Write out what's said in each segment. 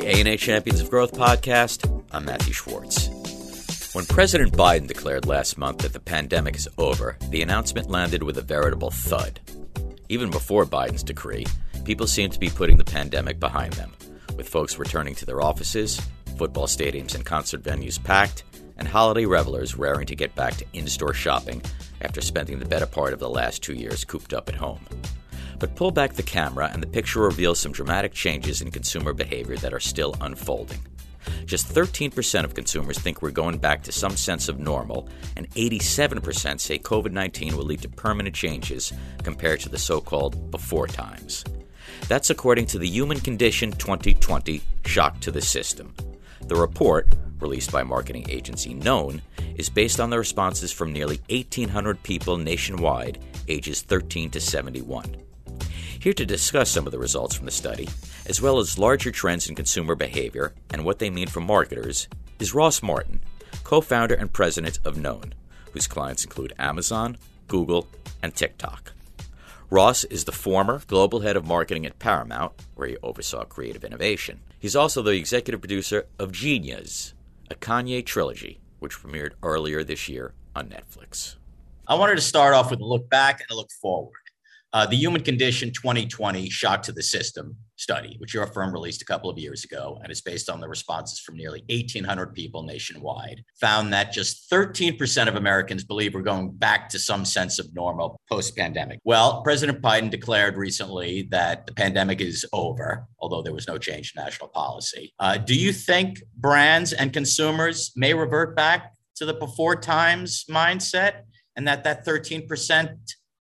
the ANA Champions of Growth podcast. I'm Matthew Schwartz. When President Biden declared last month that the pandemic is over, the announcement landed with a veritable thud. Even before Biden's decree, people seemed to be putting the pandemic behind them, with folks returning to their offices, football stadiums and concert venues packed, and holiday revelers raring to get back to in store shopping after spending the better part of the last two years cooped up at home. But pull back the camera, and the picture reveals some dramatic changes in consumer behavior that are still unfolding. Just 13% of consumers think we're going back to some sense of normal, and 87% say COVID 19 will lead to permanent changes compared to the so called before times. That's according to the Human Condition 2020 Shock to the System. The report, released by marketing agency Known, is based on the responses from nearly 1,800 people nationwide, ages 13 to 71. Here to discuss some of the results from the study, as well as larger trends in consumer behavior and what they mean for marketers, is Ross Martin, co founder and president of Known, whose clients include Amazon, Google, and TikTok. Ross is the former global head of marketing at Paramount, where he oversaw creative innovation. He's also the executive producer of Genius, a Kanye trilogy, which premiered earlier this year on Netflix. I wanted to start off with a look back and a look forward. Uh, the Human Condition 2020 Shock to the System study, which your firm released a couple of years ago and is based on the responses from nearly 1,800 people nationwide, found that just 13% of Americans believe we're going back to some sense of normal post pandemic. Well, President Biden declared recently that the pandemic is over, although there was no change in national policy. Uh, do you think brands and consumers may revert back to the before times mindset and that that 13%?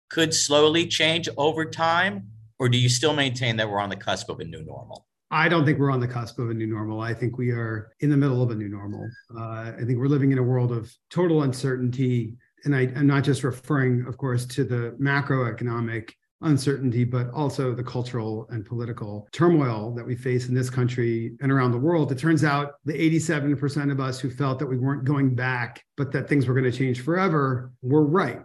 Could slowly change over time? Or do you still maintain that we're on the cusp of a new normal? I don't think we're on the cusp of a new normal. I think we are in the middle of a new normal. Uh, I think we're living in a world of total uncertainty. And I, am not just referring, of course, to the macroeconomic uncertainty, but also the cultural and political turmoil that we face in this country and around the world. It turns out the 87% of us who felt that we weren't going back, but that things were going to change forever, were right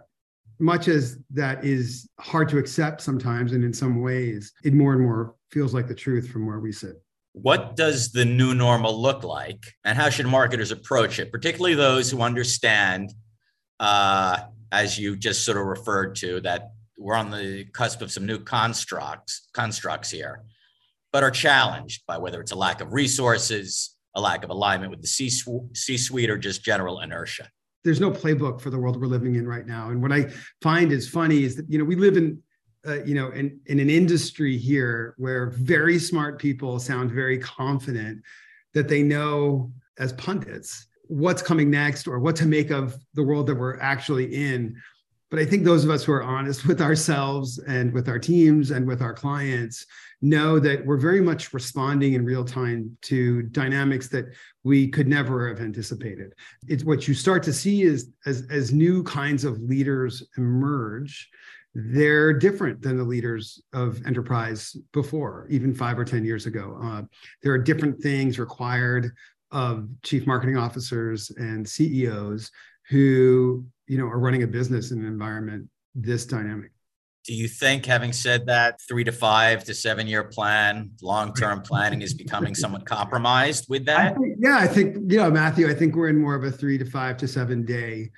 much as that is hard to accept sometimes, and in some ways, it more and more feels like the truth from where we sit. What does the new normal look like, and how should marketers approach it, particularly those who understand, uh, as you just sort of referred to, that we're on the cusp of some new constructs constructs here, but are challenged by whether it's a lack of resources, a lack of alignment with the C suite, or just general inertia there's no playbook for the world we're living in right now. And what I find is funny is that you know we live in uh, you know in, in an industry here where very smart people sound very confident that they know as pundits what's coming next or what to make of the world that we're actually in. But I think those of us who are honest with ourselves and with our teams and with our clients know that we're very much responding in real time to dynamics that we could never have anticipated. It's what you start to see is as, as new kinds of leaders emerge, they're different than the leaders of enterprise before, even five or 10 years ago. Uh, there are different things required of chief marketing officers and CEOs who you know are running a business in an environment this dynamic. Do you think, having said that, three to five to seven year plan, long term planning is becoming somewhat compromised with that? I think, yeah, I think, you know, Matthew, I think we're in more of a three to five to seven day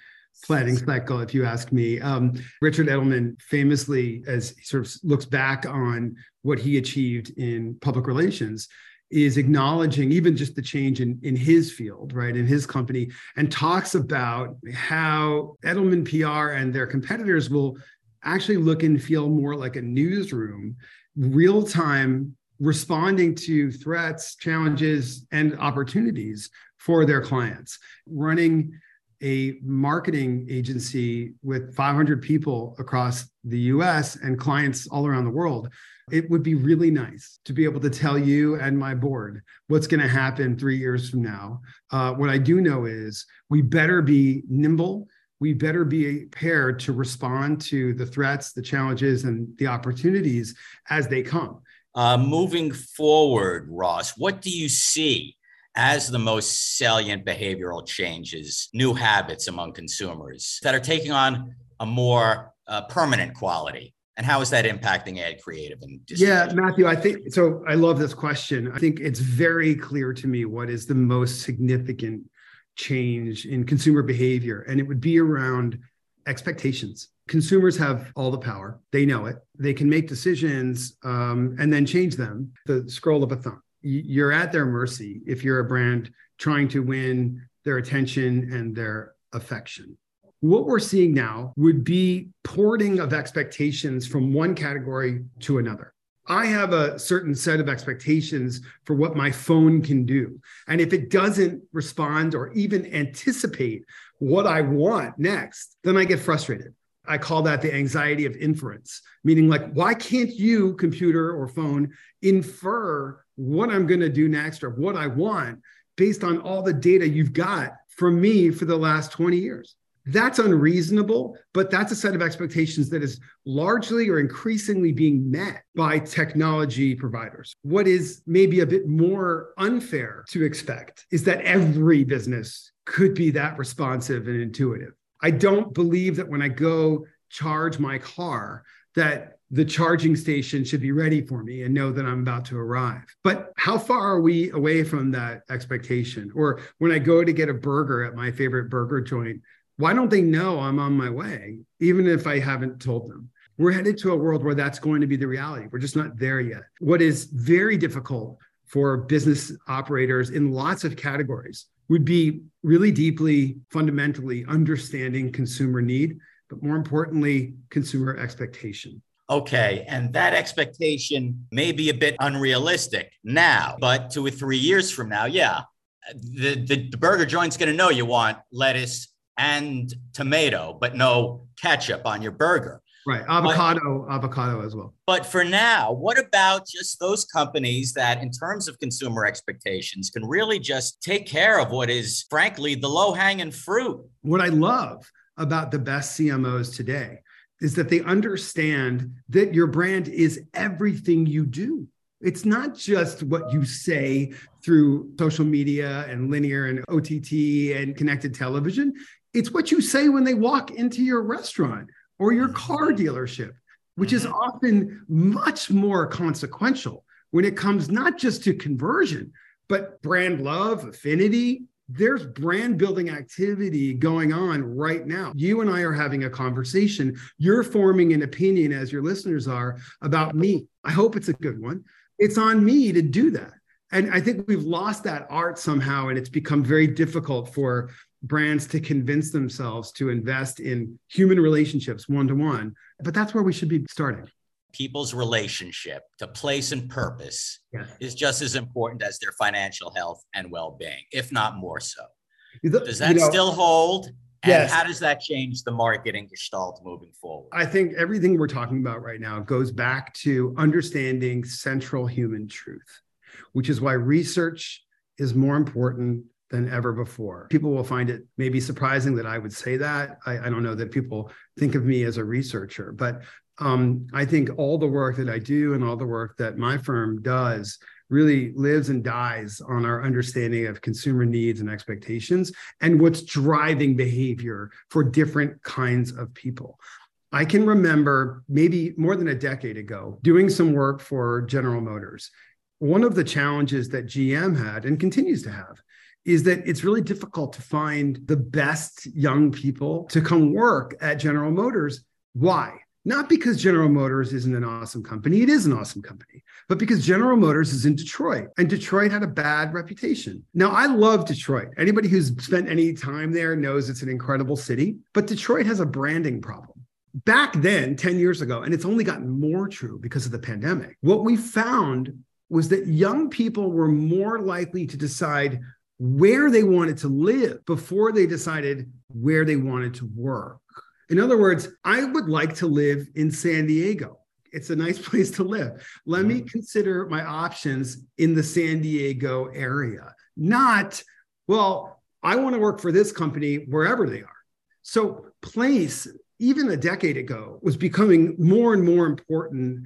planning cycle, if you ask me. Um, Richard Edelman famously, as he sort of looks back on what he achieved in public relations, is acknowledging even just the change in, in his field, right, in his company, and talks about how Edelman PR and their competitors will actually look and feel more like a newsroom, real time responding to threats, challenges, and opportunities for their clients. Running a marketing agency with 500 people across the US and clients all around the world, it would be really nice to be able to tell you and my board what's going to happen three years from now. Uh, what I do know is we better be nimble we better be prepared to respond to the threats, the challenges, and the opportunities as they come. Uh, moving forward, Ross, what do you see as the most salient behavioral changes, new habits among consumers that are taking on a more uh, permanent quality And how is that impacting ad creative and Yeah, Matthew, I think so. I love this question. I think it's very clear to me what is the most significant change in consumer behavior, and it would be around expectations. Consumers have all the power. They know it. They can make decisions um, and then change them. The scroll of a thumb. You're at their mercy if you're a brand trying to win their attention and their affection. What we're seeing now would be porting of expectations from one category to another. I have a certain set of expectations for what my phone can do. And if it doesn't respond or even anticipate what I want next, then I get frustrated. I call that the anxiety of inference, meaning like, why can't you, computer or phone, infer what I'm going to do next or what I want based on all the data you've got from me for the last 20 years? That's unreasonable, but that's a set of expectations that is largely or increasingly being met by technology providers. What is maybe a bit more unfair to expect is that every business could be that responsive and intuitive. I don't believe that when I go charge my car, that the charging station should be ready for me and know that I'm about to arrive. But how far are we away from that expectation? Or when I go to get a burger at my favorite burger joint, why don't they know I'm on my way, even if I haven't told them? We're headed to a world where that's going to be the reality. We're just not there yet. What is very difficult for business operators in lots of categories would be really deeply, fundamentally understanding consumer need, but more importantly, consumer expectation. Okay. And that expectation may be a bit unrealistic now, but two or three years from now, yeah, the, the, the burger joint's going to know you want lettuce and tomato, but no ketchup on your burger. Right. Avocado, but, avocado as well. But for now, what about just those companies that, in terms of consumer expectations, can really just take care of what is, frankly, the low hanging fruit? What I love about the best CMOs today is that they understand that your brand is everything you do. It's not just what you say through social media and linear and OTT and connected television. It's what you say when they walk into your restaurant or your car dealership, which is mm-hmm. often much more consequential when it comes not just to conversion, but brand love, affinity. There's brand building activity going on right now. You and I are having a conversation. You're forming an opinion, as your listeners are, about me. I hope it's a good one. It's on me to do that. And I think we've lost that art somehow, and it's become very difficult for brands to convince themselves to invest in human relationships one to one. But that's where we should be starting. People's relationship to place and purpose yeah. is just as important as their financial health and well being, if not more so. Does that you know, still hold? And yes. how does that change the marketing gestalt moving forward? I think everything we're talking about right now goes back to understanding central human truth, which is why research is more important than ever before. People will find it maybe surprising that I would say that. I, I don't know that people think of me as a researcher, but um, I think all the work that I do and all the work that my firm does really lives and dies on our understanding of consumer needs and expectations and what's driving behavior for different kinds of people. I can remember maybe more than a decade ago doing some work for General Motors. One of the challenges that GM had and continues to have is that it's really difficult to find the best young people to come work at General Motors. Why? Not because General Motors isn't an awesome company, it is an awesome company, but because General Motors is in Detroit and Detroit had a bad reputation. Now, I love Detroit. Anybody who's spent any time there knows it's an incredible city, but Detroit has a branding problem. Back then, 10 years ago, and it's only gotten more true because of the pandemic, what we found was that young people were more likely to decide where they wanted to live before they decided where they wanted to work. In other words, I would like to live in San Diego. It's a nice place to live. Let me mm. consider my options in the San Diego area, not, well, I want to work for this company wherever they are. So, place, even a decade ago, was becoming more and more important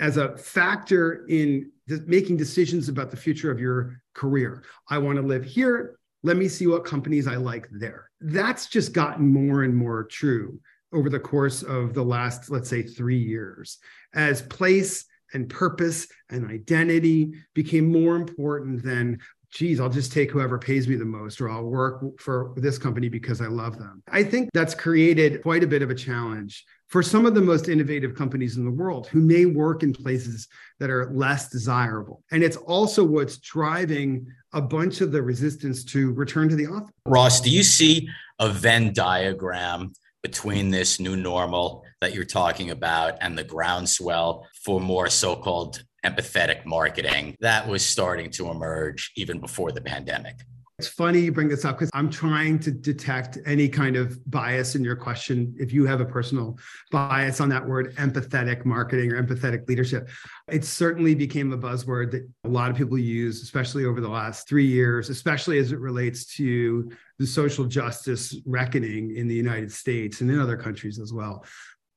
as a factor in making decisions about the future of your career. I want to live here. Let me see what companies I like there. That's just gotten more and more true. over the course of the last, let's say, three years as place and purpose and identity became more important than geez, I'll just take whoever pays me the most, or I'll work for this company because I love them. I think that's created quite a bit of a challenge for some of the most innovative companies in the world who may work in places that are less desirable. And it's also what's driving a bunch of the resistance to return to the office. Ross, do you see a Venn diagram between this new normal that you're talking about and the groundswell for more so called empathetic marketing that was starting to emerge even before the pandemic. It's funny you bring this up because I'm trying to detect any kind of bias in your question. If you have a personal bias on that word, empathetic marketing or empathetic leadership, it certainly became a buzzword that a lot of people use, especially over the last three years, especially as it relates to the social justice reckoning in the United States and in other countries as well.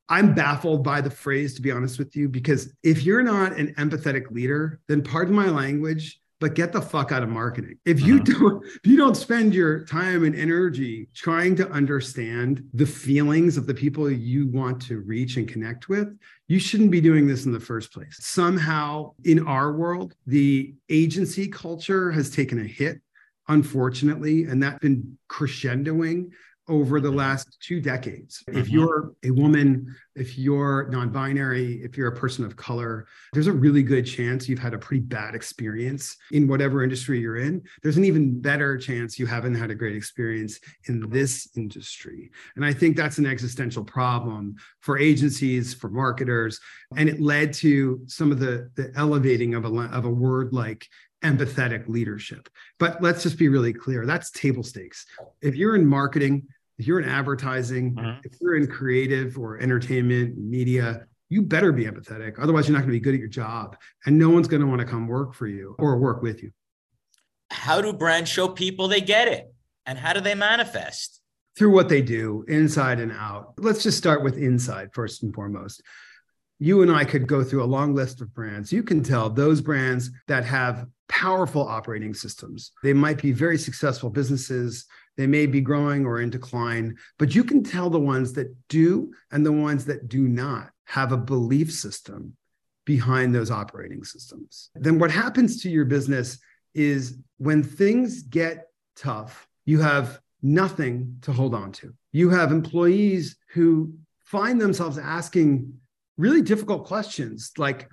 I'm baffled by the phrase, to be honest with you, because if you're not an empathetic leader, then pardon my language, but get the fuck out of marketing. If you uh-huh. don't, if you don't spend your time and energy trying to understand the feelings of the people you want to reach and connect with, you shouldn't be doing this in the first place. Somehow in our world, the agency culture has taken a hit unfortunately, and that's been crescendoing over the last two decades. If mm-hmm. you're a woman, if you're non binary, if you're a person of color, there's a really good chance you've had a pretty bad experience in whatever industry you're in. There's an even better chance you haven't had a great experience in this industry. And I think that's an existential problem for agencies, for marketers. And it led to some of the, the elevating of a, of a word like empathetic leadership. But let's just be really clear that's table stakes. If you're in marketing, if you're in advertising, mm-hmm. if you're in creative or entertainment, media, you better be empathetic. Otherwise, you're not going to be good at your job. And no one's going to want to come work for you or work with you. How do brands show people they get it? And how do they manifest? Through what they do, inside and out. Let's just start with inside first and foremost you and I could go through a long list of brands. You can tell those brands that have powerful operating systems. They might be very successful businesses. They may be growing or in decline, but you can tell the ones that do and the ones that do not have a belief system behind those operating systems. Then what happens to your business is when things get tough, you have nothing to hold on to. You have employees who find themselves asking really difficult questions like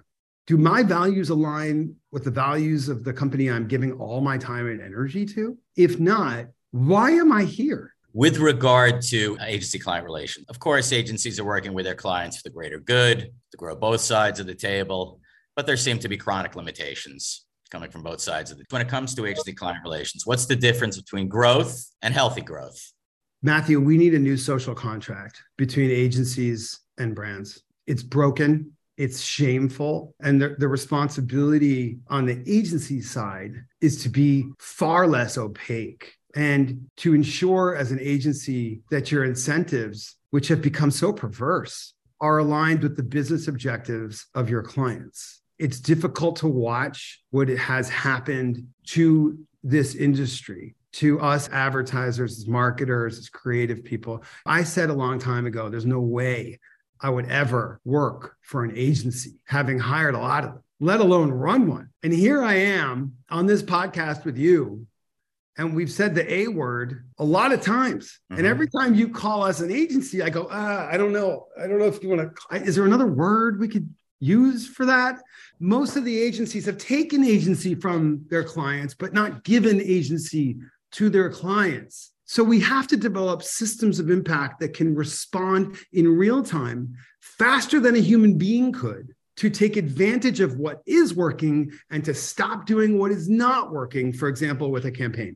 do my values align with the values of the company I'm giving all my time and energy to? If not, why am I here? With regard to agency client relations, of course, agencies are working with their clients for the greater good, to grow both sides of the table, but there seem to be chronic limitations coming from both sides of it. When it comes to agency client relations, what's the difference between growth and healthy growth? Matthew, we need a new social contract between agencies and brands it's broken, it's shameful. And the, the responsibility on the agency side is to be far less opaque and to ensure as an agency that your incentives, which have become so perverse, are aligned with the business objectives of your clients. It's difficult to watch what has happened to this industry to us advertisers, as marketers, as creative people. I said a long time ago, there's no way I would ever work for an agency, having hired a lot of them, let alone run one. And here I am on this podcast with you. And we've said the A word a lot of times. Mm-hmm. And every time you call us an agency, I go, ah, I don't know. I don't know if you want to. Is there another word we could use for that? Most of the agencies have taken agency from their clients, but not given agency to their clients. So we have to develop systems of impact that can respond in real time faster than a human being could to take advantage of what is working and to stop doing what is not working, for example, with a campaign.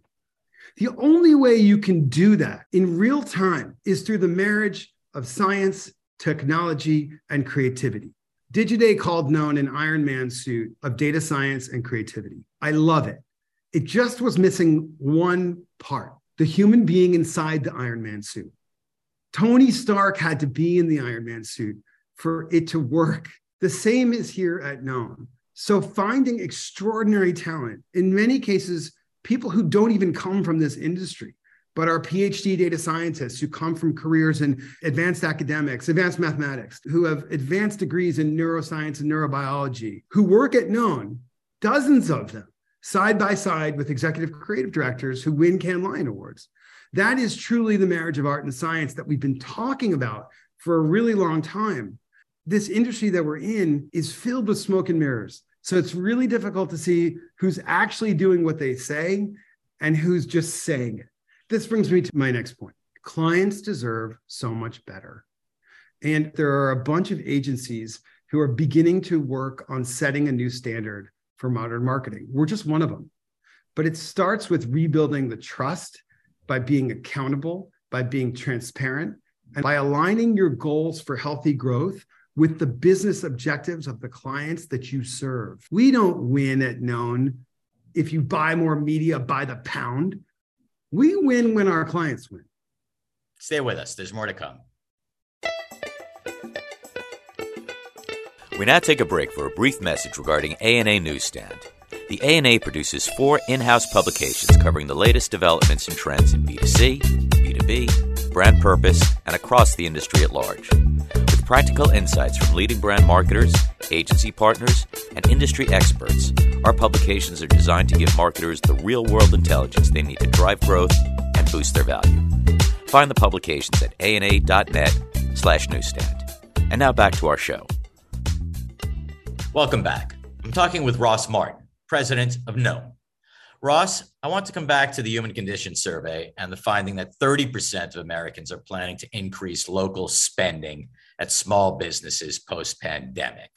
The only way you can do that in real time is through the marriage of science, technology, and creativity. Digiday called known an Iron Man suit of data science and creativity. I love it. It just was missing one part the human being inside the Iron Man suit. Tony Stark had to be in the Iron Man suit for it to work. The same is here at Known. So, finding extraordinary talent, in many cases, people who don't even come from this industry, but our PhD data scientists who come from careers in advanced academics, advanced mathematics, who have advanced degrees in neuroscience and neurobiology, who work at Known, dozens of them, side by side with executive creative directors who win Cannes Lion Awards. That is truly the marriage of art and science that we've been talking about for a really long time. This industry that we're in is filled with smoke and mirrors. So it's really difficult to see who's actually doing what they say and who's just saying it. This brings me to my next point. Clients deserve so much better. And there are a bunch of agencies who are beginning to work on setting a new standard for modern marketing. We're just one of them. But it starts with rebuilding the trust by being accountable, by being transparent, and by aligning your goals for healthy growth with the business objectives of the clients that you serve. We don't win at Known if you buy more media by the pound. We win when our clients win. Stay with us, there's more to come. We now take a break for a brief message regarding ANA Newsstand. The ANA produces four in house publications covering the latest developments and trends in B2C, B2B, brand purpose, and across the industry at large. With practical insights from leading brand marketers, agency partners, and industry experts, our publications are designed to give marketers the real world intelligence they need to drive growth and boost their value. Find the publications at ana.net slash newsstand. And now back to our show. Welcome back. I'm talking with Ross Martin, president of Known. Ross, I want to come back to the Human Condition Survey and the finding that 30% of Americans are planning to increase local spending at small businesses post pandemic.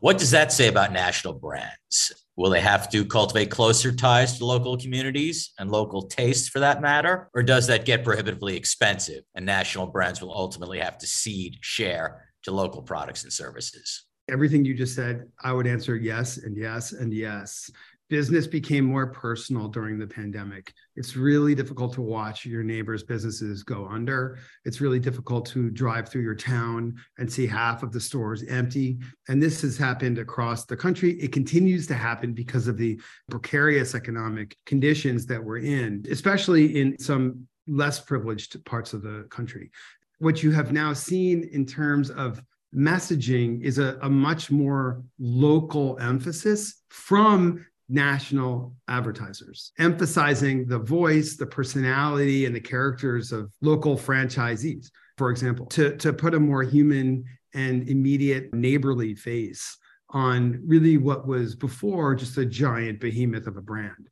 What does that say about national brands? Will they have to cultivate closer ties to local communities and local tastes for that matter? Or does that get prohibitively expensive and national brands will ultimately have to cede share to local products and services? Everything you just said, I would answer yes and yes and yes. Business became more personal during the pandemic. It's really difficult to watch your neighbors' businesses go under. It's really difficult to drive through your town and see half of the stores empty. And this has happened across the country. It continues to happen because of the precarious economic conditions that we're in, especially in some less privileged parts of the country. What you have now seen in terms of messaging is a, a much more local emphasis from national advertisers, emphasizing the voice, the personality, and the characters of local franchisees, for example, to, to put a more human and immediate neighborly face on really what was before just a giant behemoth of a brand.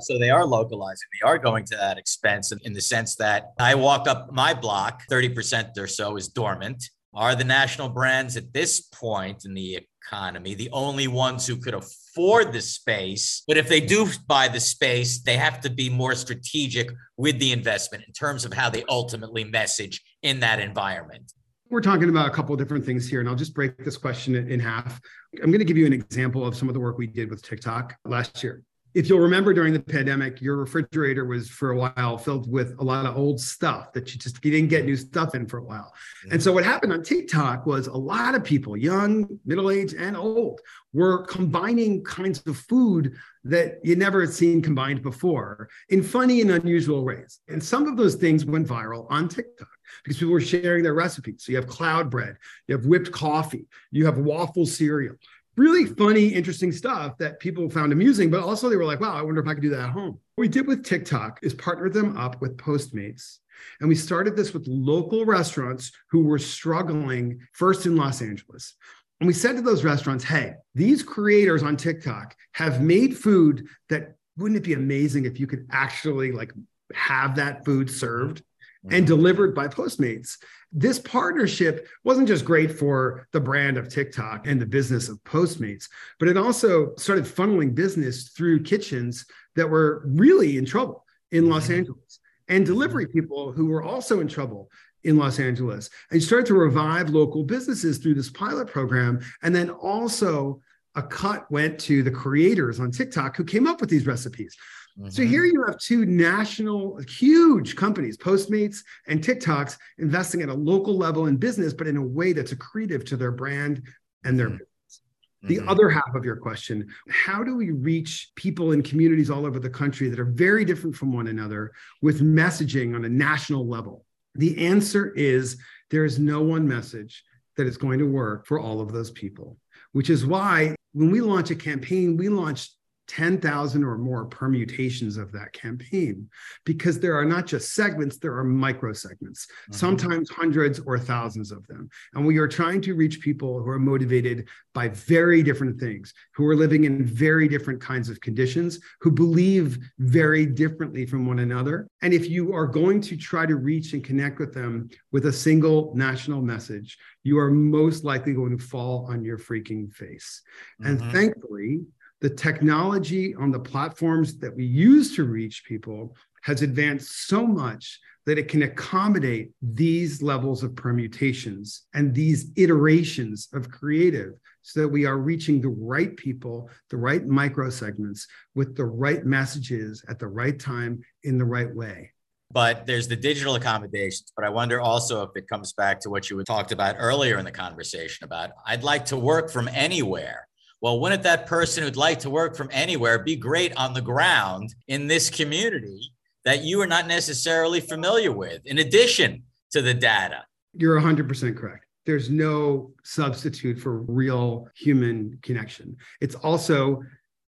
So they are localizing. They are going to that expense in the sense that I walk up my block, 30% or so is dormant. Are the national brands at this point in the economy the only ones who could afford the space? But if they do buy the space, they have to be more strategic with the investment in terms of how they ultimately message in that environment. We're talking about a couple of different things here, and I'll just break this question in half. I'm going to give you an example of some of the work we did with TikTok last year if you'll remember during the pandemic, your refrigerator was for a while filled with a lot of old stuff that you just you didn't get new stuff in for a while. And so what happened on TikTok was a lot of people, young, middle-aged, and old, were combining kinds of food that you never had seen combined before in funny and unusual ways. And some of those things went viral on TikTok because people were sharing their recipes. So you have cloud bread, you have whipped coffee, you have waffle cereal really funny, interesting stuff that people found amusing, but also they were like, wow, I wonder if I could do that at home. What we did with TikTok is partner them up with Postmates. And we started this with local restaurants who were struggling first in Los Angeles. And we said to those restaurants, hey, these creators on TikTok have made food that wouldn't it be amazing if you could actually like have that food served and delivered by Postmates. This partnership wasn't just great for the brand of TikTok and the business of Postmates, but it also started funneling business through kitchens that were really in trouble in Los mm-hmm. Angeles and delivery people who were also in trouble in Los Angeles and started to revive local businesses through this pilot program. And then also a cut went to the creators on TikTok who came up with these recipes. Mm-hmm. So here you have two national, huge companies, Postmates and TikToks, investing at a local level in business, but in a way that's accretive to their brand and their mm-hmm. business. The mm-hmm. other half of your question how do we reach people in communities all over the country that are very different from one another with messaging on a national level? The answer is there is no one message that is going to work for all of those people, which is why when we launch a campaign, we launch 10,000 or more permutations of that campaign because there are not just segments, there are micro segments, mm-hmm. sometimes hundreds or thousands of them. And we are trying to reach people who are motivated by very different things, who are living in very different kinds of conditions, who believe very differently from one another. And if you are going to try to reach and connect with them with a single national message, you are most likely going to fall on your freaking face. Mm-hmm. And thankfully, the technology on the platforms that we use to reach people has advanced so much that it can accommodate these levels of permutations and these iterations of creative so that we are reaching the right people, the right micro segments with the right messages at the right time in the right way. But there's the digital accommodations. But I wonder also if it comes back to what you had talked about earlier in the conversation about I'd like to work from anywhere. Well, wouldn't that person who'd like to work from anywhere be great on the ground in this community that you are not necessarily familiar with, in addition to the data? You're 100% correct. There's no substitute for real human connection. It's also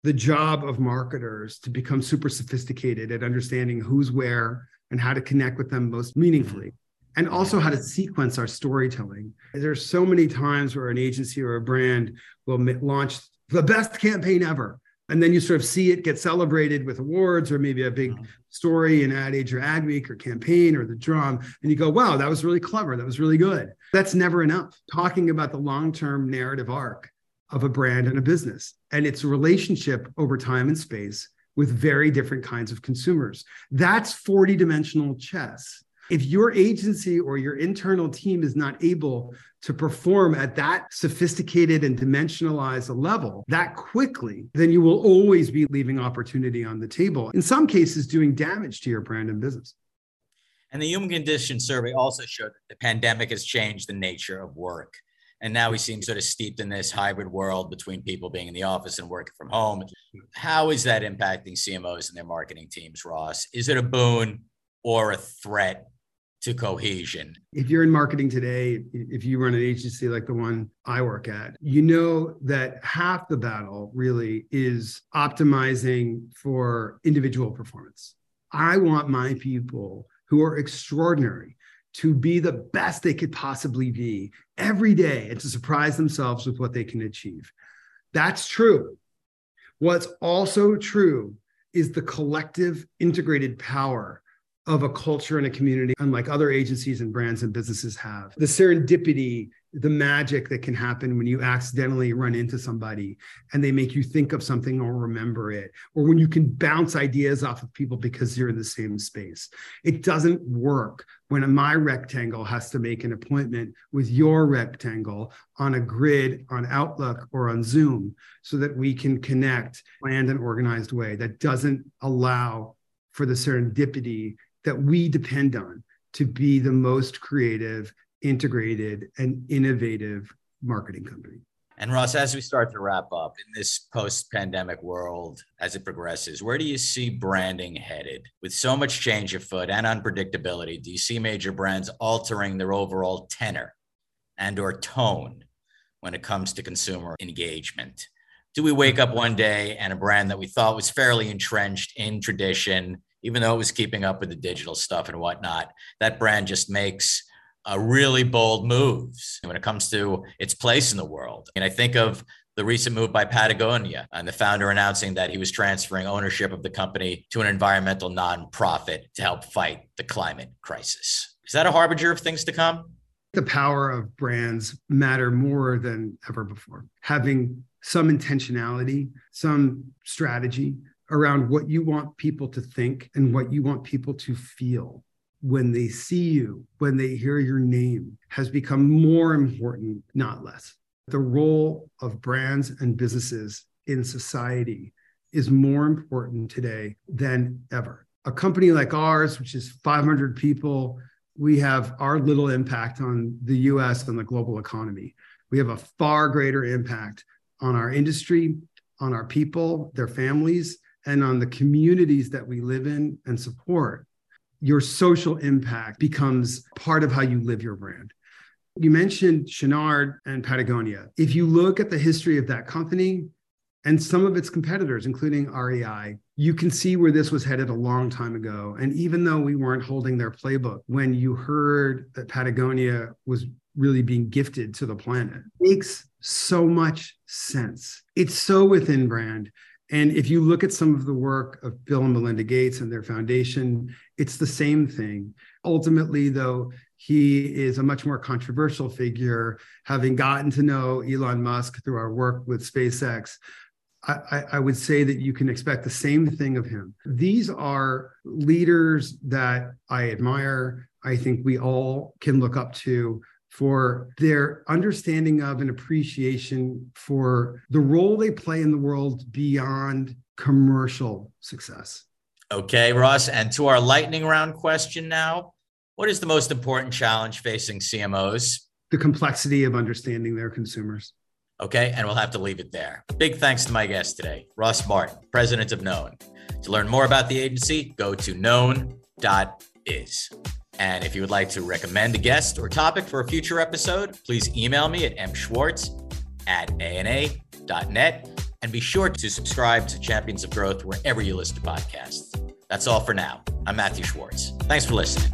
the job of marketers to become super sophisticated at understanding who's where and how to connect with them most meaningfully and also how to sequence our storytelling. There's so many times where an agency or a brand will launch the best campaign ever. And then you sort of see it get celebrated with awards or maybe a big story in Ad Age or Ad Week or campaign or the drum. And you go, wow, that was really clever. That was really good. That's never enough. Talking about the long term narrative arc of a brand and a business and its relationship over time and space with very different kinds of consumers. That's 40 dimensional chess if your agency or your internal team is not able to perform at that sophisticated and dimensionalized level that quickly, then you will always be leaving opportunity on the table. In some cases, doing damage to your brand and business. And the Human Condition Survey also showed that the pandemic has changed the nature of work. And now we seem sort of steeped in this hybrid world between people being in the office and working from home. How is that impacting CMOs and their marketing teams, Ross? Is it a boon or a threat to cohesion. If you're in marketing today, if you run an agency like the one I work at, you know that half the battle really is optimizing for individual performance. I want my people who are extraordinary to be the best they could possibly be every day and to surprise themselves with what they can achieve. That's true. What's also true is the collective integrated power of a culture and a community, unlike other agencies and brands and businesses have. The serendipity, the magic that can happen when you accidentally run into somebody and they make you think of something or remember it, or when you can bounce ideas off of people because you're in the same space. It doesn't work when my rectangle has to make an appointment with your rectangle on a grid on Outlook or on Zoom so that we can connect planned and organized way that doesn't allow for the serendipity that we depend on to be the most creative, integrated, and innovative marketing company. And Ross, as we start to wrap up in this post pandemic world, as it progresses, where do you see branding headed? With so much change afoot and unpredictability, do you see major brands altering their overall tenor and or tone when it comes to consumer engagement? Do we wake up one day and a brand that we thought was fairly entrenched in tradition even though it was keeping up with the digital stuff and whatnot, that brand just makes a really bold moves when it comes to its place in the world. And I think of the recent move by Patagonia and the founder announcing that he was transferring ownership of the company to an environmental nonprofit to help fight the climate crisis. Is that a harbinger of things to come? The power of brands matter more than ever before. Having some intentionality, some strategy, around what you want people to think and what you want people to feel when they see you, when they hear your name, has become more important, not less. The role of brands and businesses in society is more important today than ever. A company like ours, which is 500 people, we have our little impact on the US and the global economy. We have a far greater impact on our industry, on our people, their families, and on the communities that we live in and support, your social impact becomes part of how you live your brand. You mentioned Chouinard and Patagonia. If you look at the history of that company and some of its competitors, including REI, you can see where this was headed a long time ago. And even though we weren't holding their playbook, when you heard that Patagonia was really being gifted to the planet, makes so much sense. It's so within brand. And if you look at some of the work of Bill and Melinda Gates and their foundation, it's the same thing. Ultimately, though, he is a much more controversial figure, having gotten to know Elon Musk through our work with SpaceX. I, I, would say that you can expect the same thing of him. These are leaders that I admire. I think we all can look up to for their understanding of and appreciation for the role they play in the world beyond commercial success. Okay, Ross. And to our lightning round question now what is the most important challenge facing CMOs? The complexity of understanding their consumers. Okay, and we'll have to leave it there. Big thanks to my guest today, Ross Martin, president of Known. To learn more about the agency, go to known.biz. And if you would like to recommend a guest or topic for a future episode, please email me at mschwartz at ana.net. And be sure to subscribe to Champions of Growth wherever you listen to podcasts. That's all for now. I'm Matthew Schwartz. Thanks for listening.